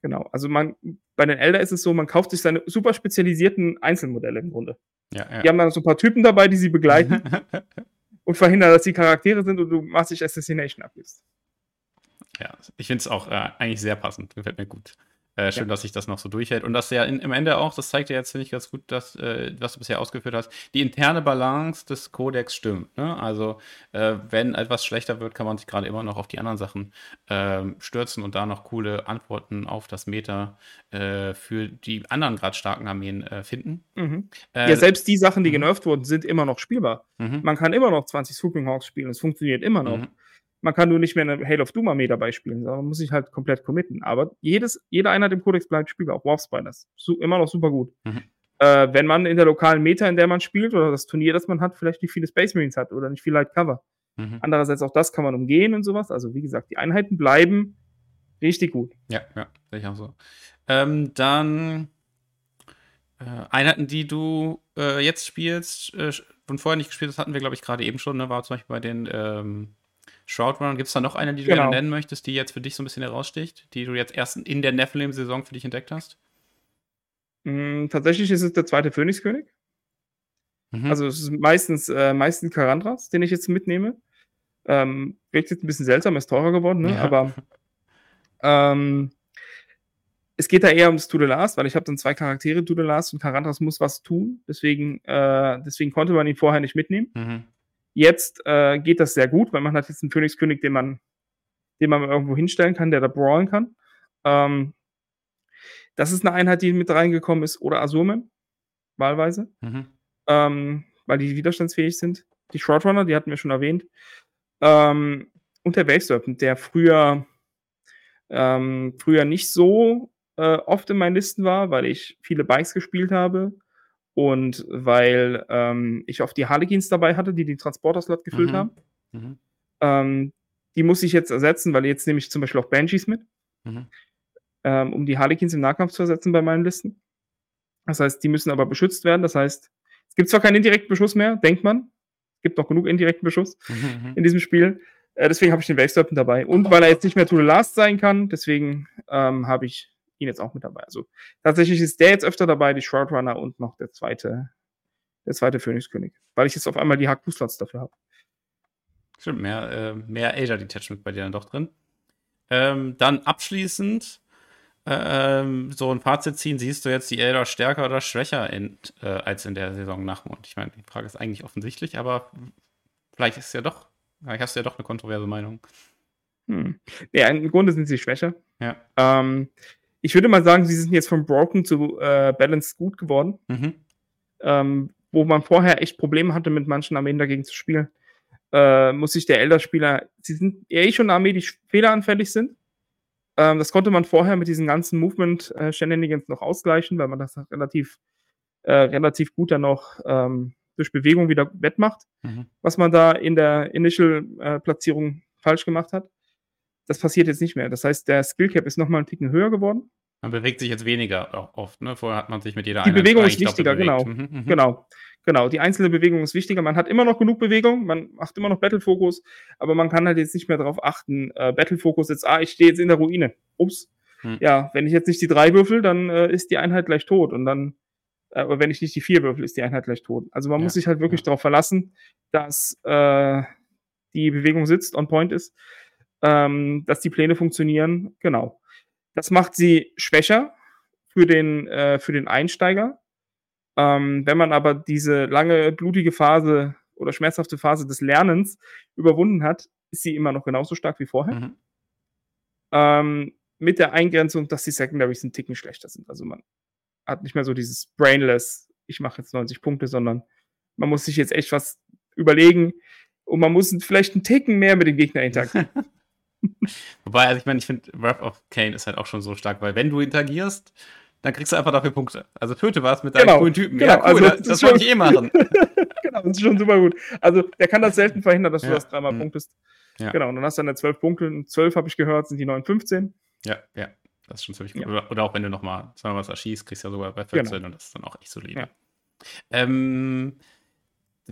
Genau. Also man, bei den Elder ist es so, man kauft sich seine super spezialisierten Einzelmodelle im Grunde. Ja, ja. Die haben dann so ein paar Typen dabei, die sie begleiten (laughs) und verhindern, dass die Charaktere sind und du machst dich Assassination abgibst. Ja, ich finde es auch äh, eigentlich sehr passend. Gefällt mir gut. Äh, schön, ja. dass sich das noch so durchhält. Und dass ja in, im Ende auch, das zeigt ja jetzt, finde ich, ganz gut, dass, äh, was du bisher ausgeführt hast, die interne Balance des Codex stimmt. Ne? Also, äh, wenn etwas schlechter wird, kann man sich gerade immer noch auf die anderen Sachen ähm, stürzen und da noch coole Antworten auf das Meta äh, für die anderen gerade starken Armeen äh, finden. Mhm. Äh, ja, selbst die Sachen, die mhm. genervt wurden, sind immer noch spielbar. Mhm. Man kann immer noch 20 Swooping Hawks spielen. Es funktioniert immer noch. Mhm. Man kann nur nicht mehr eine Hail of Doom Armee dabei spielen, sondern man muss sich halt komplett committen. Aber jedes, jeder Einheit im Kodex bleibt spielbar, auch Warp Spiders. So, immer noch super gut. Mhm. Äh, wenn man in der lokalen Meta, in der man spielt, oder das Turnier, das man hat, vielleicht nicht viele Space Marines hat oder nicht viel Light Cover. Mhm. Andererseits auch das kann man umgehen und sowas. Also, wie gesagt, die Einheiten bleiben richtig gut. Ja, ja, sehe ich auch so. Ähm, dann äh, Einheiten, die du äh, jetzt spielst, äh, und vorher nicht gespielt hast, hatten wir, glaube ich, gerade eben schon, ne? War zum Beispiel bei den ähm, Shroudrunner. Gibt es da noch eine, die du genau. gerne nennen möchtest, die jetzt für dich so ein bisschen heraussticht, die du jetzt erst in der Nephilim-Saison für dich entdeckt hast? Mm, tatsächlich ist es der zweite Phönixkönig. Mhm. Also es ist meistens, äh, meistens Karandras, den ich jetzt mitnehme. Ähm, wirkt jetzt ein bisschen seltsam, ist teurer geworden, ne? Ja. aber ähm, es geht da eher ums To the Last, weil ich habe dann zwei Charaktere, To the Last und Karandras muss was tun. Deswegen, äh, deswegen konnte man ihn vorher nicht mitnehmen. Mhm. Jetzt äh, geht das sehr gut, weil man hat jetzt einen Königskönig, den man, den man irgendwo hinstellen kann, der da brawlen kann. Ähm, das ist eine Einheit, die mit reingekommen ist, oder Azurmen, wahlweise, mhm. ähm, weil die widerstandsfähig sind. Die Shroudrunner, die hatten wir schon erwähnt. Ähm, und der Wave Serpent, der früher, ähm, früher nicht so äh, oft in meinen Listen war, weil ich viele Bikes gespielt habe und weil ähm, ich oft die Harlequins dabei hatte, die den Transporter-Slot gefüllt mhm. haben. Mhm. Ähm, die muss ich jetzt ersetzen, weil jetzt nehme ich zum Beispiel auch Banshees mit, mhm. ähm, um die Harlequins im Nahkampf zu ersetzen bei meinen Listen. Das heißt, die müssen aber beschützt werden. Das heißt, es gibt zwar keinen indirekten Beschuss mehr, denkt man. Es gibt noch genug indirekten Beschuss mhm. in diesem Spiel. Äh, deswegen habe ich den Wave dabei. Und weil er jetzt nicht mehr To the Last sein kann, deswegen ähm, habe ich ihn jetzt auch mit dabei. Also tatsächlich ist der jetzt öfter dabei, die Shroudrunner und noch der zweite, der zweite Phönixkönig. Weil ich jetzt auf einmal die Hack-Slots dafür habe. Stimmt, mehr, äh, mehr Asia Detachment bei dir dann doch drin. Ähm, dann abschließend ähm, so ein Fazit ziehen, siehst du jetzt die Elder stärker oder schwächer in, äh, als in der Saison nach Mond? Ich meine, die Frage ist eigentlich offensichtlich, aber vielleicht ist ja doch, vielleicht hast du ja doch eine kontroverse Meinung. Hm. Ja, im Grunde sind sie schwächer. Ja. Ähm, ich würde mal sagen, sie sind jetzt von Broken zu äh, Balanced gut geworden. Mhm. Ähm, wo man vorher echt Probleme hatte, mit manchen Armeen dagegen zu spielen. Äh, muss sich der Elder-Spieler, sie sind eher schon eine Armee, die fehleranfällig sind. Ähm, das konnte man vorher mit diesen ganzen Movement-Shenanigans noch ausgleichen, weil man das relativ, äh, relativ gut dann noch ähm, durch Bewegung wieder wettmacht, mhm. was man da in der Initial-Platzierung äh, falsch gemacht hat. Das passiert jetzt nicht mehr. Das heißt, der Skill Cap ist nochmal einen Ticken höher geworden. Man bewegt sich jetzt weniger oft, ne? Vorher hat man sich mit jeder Die Einheit Bewegung ist wichtiger, genau. Mhm, mhm, genau. Genau. Die einzelne Bewegung ist wichtiger. Man hat immer noch genug Bewegung, man macht immer noch Battle-Fokus, aber man kann halt jetzt nicht mehr darauf achten, äh, Battle-Fokus jetzt, ah, ich stehe jetzt in der Ruine. Ups. Hm. Ja, wenn ich jetzt nicht die drei würfel, dann äh, ist die Einheit gleich tot. Und dann, äh, aber wenn ich nicht die vier würfel, ist die Einheit gleich tot. Also man ja. muss sich halt wirklich ja. darauf verlassen, dass äh, die Bewegung sitzt, on point ist, ähm, dass die Pläne funktionieren. Genau. Das macht sie schwächer für den, äh, für den Einsteiger. Ähm, wenn man aber diese lange, blutige Phase oder schmerzhafte Phase des Lernens überwunden hat, ist sie immer noch genauso stark wie vorher. Mhm. Ähm, mit der Eingrenzung, dass die Secondaries ein Ticken schlechter sind. Also man hat nicht mehr so dieses Brainless, ich mache jetzt 90 Punkte, sondern man muss sich jetzt echt was überlegen und man muss vielleicht einen Ticken mehr mit dem Gegner (laughs) interagieren. Wobei, also ich meine, ich finde, Wrath of Kane ist halt auch schon so stark, weil wenn du interagierst, dann kriegst du einfach dafür Punkte. Also töte was mit deinem genau, coolen Typen. Genau, ja, cool, also, das, das wollte ich eh machen. (laughs) genau, das ist schon super gut. Also der kann das selten verhindern, dass ja. du das dreimal mhm. punktest. Ja. Genau, und dann hast du dann 12 Punkte. Und 12 habe ich gehört, sind die neuen 15. Ja, ja. Das ist schon ziemlich gut. Ja. Oder auch wenn du nochmal wir, was erschießt, kriegst du ja sogar bei 14 genau. und das ist dann auch echt solide. Ähm,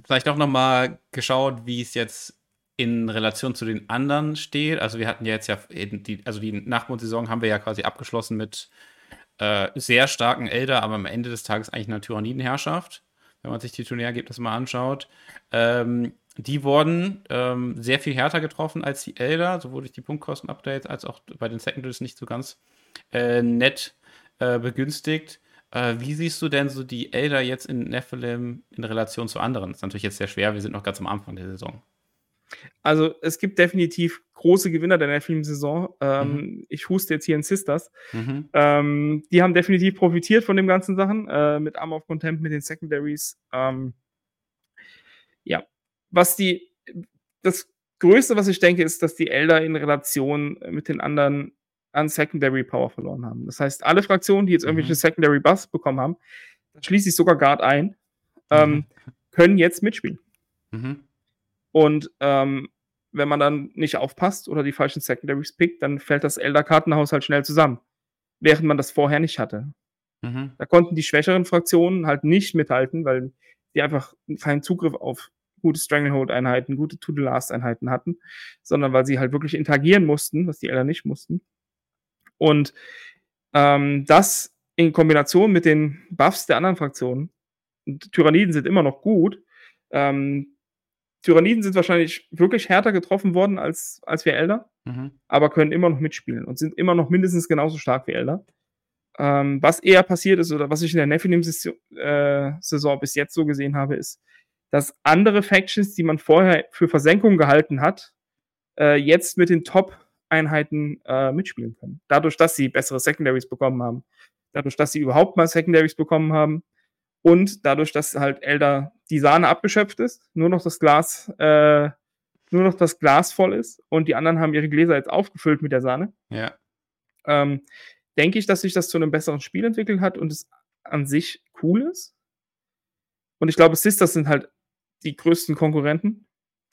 vielleicht auch nochmal geschaut, wie es jetzt in Relation zu den anderen steht. Also wir hatten ja jetzt ja, die, also die Nachmondsaison haben wir ja quasi abgeschlossen mit äh, sehr starken Elder, aber am Ende des Tages eigentlich eine Tyrannidenherrschaft, wenn man sich die Turnierergebnisse mal anschaut. Ähm, die wurden ähm, sehr viel härter getroffen als die Elder, sowohl durch die Punktkosten-Updates als auch bei den Secondaries nicht so ganz äh, nett äh, begünstigt. Äh, wie siehst du denn so die Elder jetzt in Nephilim in Relation zu anderen? Das ist natürlich jetzt sehr schwer, wir sind noch ganz am Anfang der Saison. Also es gibt definitiv große Gewinner der Nephilim-Saison. Ähm, mhm. Ich huste jetzt hier in Sisters. Mhm. Ähm, die haben definitiv profitiert von den ganzen Sachen, äh, mit Arm of Contempt, mit den Secondaries. Ähm, ja, was die, das Größte, was ich denke, ist, dass die Elder in Relation mit den anderen an Secondary Power verloren haben. Das heißt, alle Fraktionen, die jetzt irgendwelche mhm. Secondary Buffs bekommen haben, da schließe ich sogar Guard ein, ähm, mhm. können jetzt mitspielen. Mhm. Und ähm, wenn man dann nicht aufpasst oder die falschen Secondaries pickt, dann fällt das Elder-Kartenhaus halt schnell zusammen. Während man das vorher nicht hatte. Mhm. Da konnten die schwächeren Fraktionen halt nicht mithalten, weil die einfach keinen Zugriff auf gute Stranglehold-Einheiten, gute To-the-Last-Einheiten hatten, sondern weil sie halt wirklich interagieren mussten, was die Elder nicht mussten. Und ähm, das in Kombination mit den Buffs der anderen Fraktionen, und Tyranniden sind immer noch gut, ähm, Tyranniden sind wahrscheinlich wirklich härter getroffen worden als, als wir Elder, mhm. aber können immer noch mitspielen und sind immer noch mindestens genauso stark wie Elder. Ähm, was eher passiert ist oder was ich in der Nephilim-Saison äh, bis jetzt so gesehen habe, ist, dass andere Factions, die man vorher für Versenkung gehalten hat, äh, jetzt mit den Top-Einheiten äh, mitspielen können. Dadurch, dass sie bessere Secondaries bekommen haben. Dadurch, dass sie überhaupt mal Secondaries bekommen haben. Und dadurch, dass halt Elder die Sahne abgeschöpft ist, nur noch das Glas, äh, nur noch das Glas voll ist und die anderen haben ihre Gläser jetzt aufgefüllt mit der Sahne. Ja. Ähm, denke ich, dass sich das zu einem besseren Spiel entwickelt hat und es an sich cool ist. Und ich glaube, Sisters sind halt die größten Konkurrenten.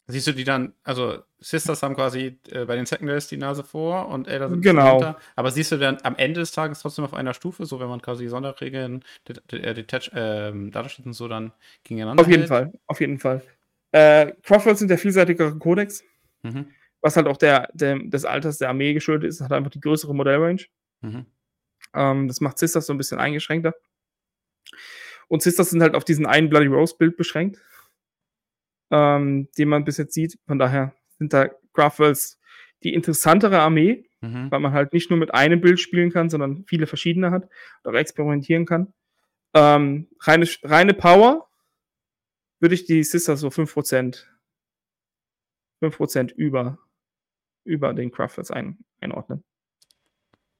Siehst du die dann, also Sisters haben quasi äh, bei den Secondaries die Nase vor und Elder sind genau. dahinter. Aber siehst du dann am Ende des Tages trotzdem auf einer Stufe, so wenn man quasi Sonderregeln, Detach, äh, Datenschnitt und so dann gegeneinander Auf jeden hält? Fall, auf jeden Fall. Äh, Crosswords sind der vielseitigere Kodex, mhm. was halt auch der, der, des Alters der Armee geschuldet ist, hat einfach die größere Modellrange. Mhm. Ähm, das macht Sisters so ein bisschen eingeschränkter. Und Sisters sind halt auf diesen einen Bloody Rose Bild beschränkt ähm, den man bis jetzt sieht. Von daher sind da Craftwells die interessantere Armee, mhm. weil man halt nicht nur mit einem Bild spielen kann, sondern viele verschiedene hat und auch experimentieren kann. Ähm, reine, reine Power würde ich die Sister so 5%, 5% über, über den Craftwells ein, einordnen.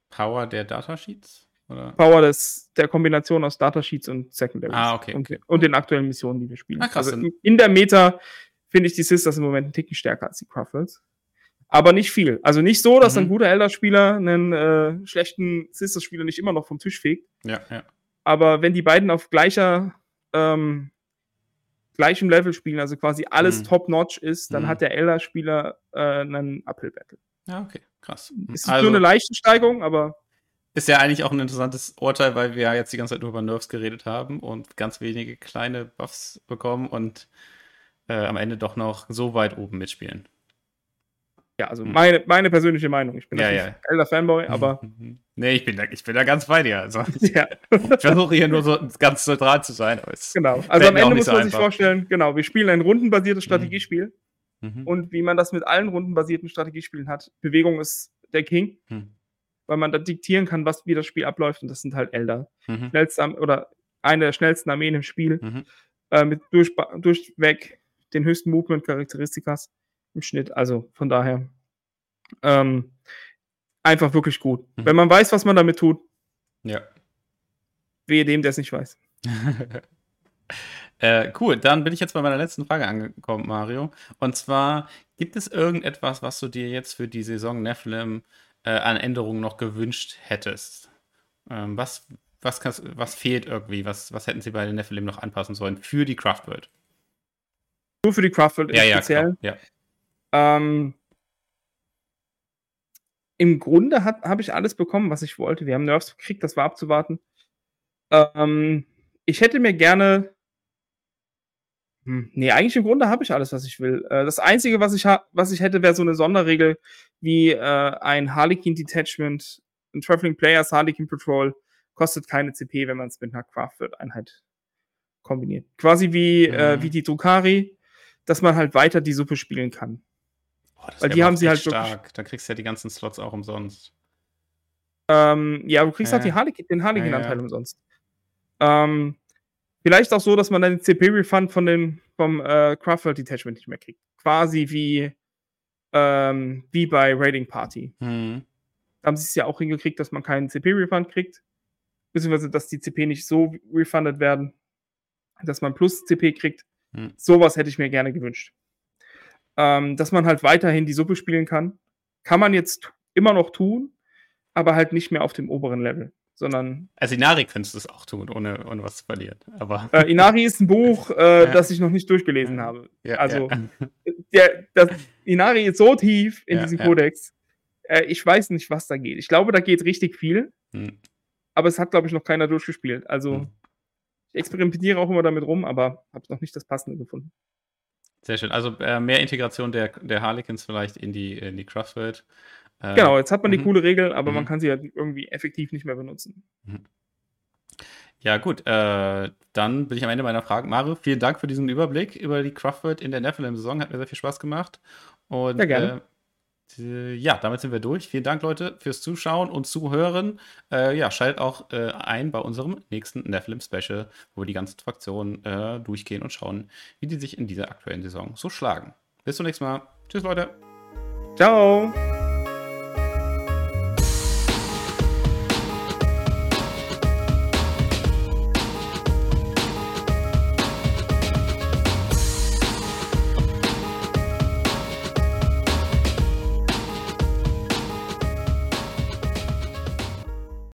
Power der Datasheets? Oder? Power des, der Kombination aus Datasheets und Secondaries. Ah, okay. Und, und, den aktuellen Missionen, die wir spielen. Ah, krass. Also in, in der Meta finde ich die Sisters im Moment einen Ticken stärker als die Cruffles. Aber nicht viel. Also nicht so, dass mhm. ein guter Elder-Spieler einen äh, schlechten Sisters-Spieler nicht immer noch vom Tisch fegt. Ja, ja. Aber wenn die beiden auf gleicher, ähm, gleichem Level spielen, also quasi alles mhm. top-notch ist, dann mhm. hat der Elder-Spieler äh, einen Uphill-Battle. Ja, okay, krass. Ist also, nur eine leichte Steigung, aber. Ist ja eigentlich auch ein interessantes Urteil, weil wir ja jetzt die ganze Zeit nur über Nerfs geredet haben und ganz wenige kleine Buffs bekommen und äh, am Ende doch noch so weit oben mitspielen. Ja, also hm. meine, meine persönliche Meinung. Ich bin ja, ja. älter Fanboy, (laughs) aber. Nee, ich bin da, ich bin da ganz bei dir. Also, (laughs) ja. ich versuche hier nur so ganz neutral zu sein. genau. Also am Ende muss man so sich vorstellen, genau, wir spielen ein rundenbasiertes mhm. Strategiespiel. Mhm. Und wie man das mit allen rundenbasierten Strategiespielen hat, Bewegung ist der King. Mhm. Weil man da diktieren kann, was wie das Spiel abläuft. Und das sind halt Elder. Mhm. Schnellste, oder eine der schnellsten Armeen im Spiel. Mhm. Äh, mit durch, durchweg den höchsten Movement-Charakteristikas im Schnitt. Also von daher ähm, einfach wirklich gut. Mhm. Wenn man weiß, was man damit tut. Ja. Wehe dem, der es nicht weiß. (laughs) äh, cool, dann bin ich jetzt bei meiner letzten Frage angekommen, Mario. Und zwar, gibt es irgendetwas, was du dir jetzt für die Saison Nephilim äh, an Änderungen noch gewünscht hättest? Ähm, was, was, was fehlt irgendwie? Was, was hätten sie bei den Nephilim noch anpassen sollen für die Craftworld? Nur für die Craftworld ja, speziell? Ja, ähm, Im Grunde habe ich alles bekommen, was ich wollte. Wir haben Nerfs gekriegt, das war abzuwarten. Ähm, ich hätte mir gerne. Hm, nee, eigentlich im Grunde habe ich alles, was ich will. Äh, das Einzige, was ich, was ich hätte, wäre so eine Sonderregel wie äh, ein Harlequin Detachment, ein Traveling Players Harlequin Patrol kostet keine CP, wenn man es mit einer Craftworld-Einheit kombiniert. Quasi wie, mhm. äh, wie die Drukari, dass man halt weiter die Suppe spielen kann. Oh, Weil die haben sie halt stark. Wirklich, da kriegst du ja die ganzen Slots auch umsonst. Ähm, ja, du kriegst halt ja. halt die Harlequin, den Harlequin-Anteil ja, ja. umsonst. Ähm, vielleicht auch so, dass man dann den CP-Refund von den, vom äh, Craftworld Detachment nicht mehr kriegt. Quasi wie, ähm, wie bei Raiding Party. Mhm. Da haben sie es ja auch hingekriegt, dass man keinen CP-Refund kriegt. Beziehungsweise, dass die CP nicht so refundet werden, dass man plus CP kriegt. Mhm. Sowas hätte ich mir gerne gewünscht ähm, dass man halt weiterhin die Suppe spielen kann. Kann man jetzt immer noch tun, aber halt nicht mehr auf dem oberen Level, sondern. Also Inari könntest du es auch tun, ohne, ohne was zu verlieren. Aber äh, Inari ist ein Buch, äh, ja. das ich noch nicht durchgelesen habe. Ja, also ja. (laughs) Der, das, Inari ist so tief in diesem Kodex. Äh, ich weiß nicht, was da geht. Ich glaube, da geht richtig viel. Hm. Aber es hat, glaube ich, noch keiner durchgespielt. Also hm. ich experimentiere auch immer damit rum, aber habe noch nicht das Passende gefunden. Sehr schön. Also äh, mehr Integration der, der Harlequins vielleicht in die, in die Craftworld. Äh, genau, jetzt hat man die mhm. coole Regel, aber man mhm. kann sie halt irgendwie effektiv nicht mehr benutzen. Mhm. Ja, gut. Äh, dann bin ich am Ende meiner Fragen. Mario, vielen Dank für diesen Überblick über die Craftworld in der Nephilim-Saison. Hat mir sehr viel Spaß gemacht. Und, ja, gerne. Äh, ja, damit sind wir durch. Vielen Dank, Leute, fürs Zuschauen und Zuhören. Äh, ja, schaltet auch äh, ein bei unserem nächsten Nephilim-Special, wo wir die ganzen Fraktionen äh, durchgehen und schauen, wie die sich in dieser aktuellen Saison so schlagen. Bis zum nächsten Mal. Tschüss, Leute. Ciao.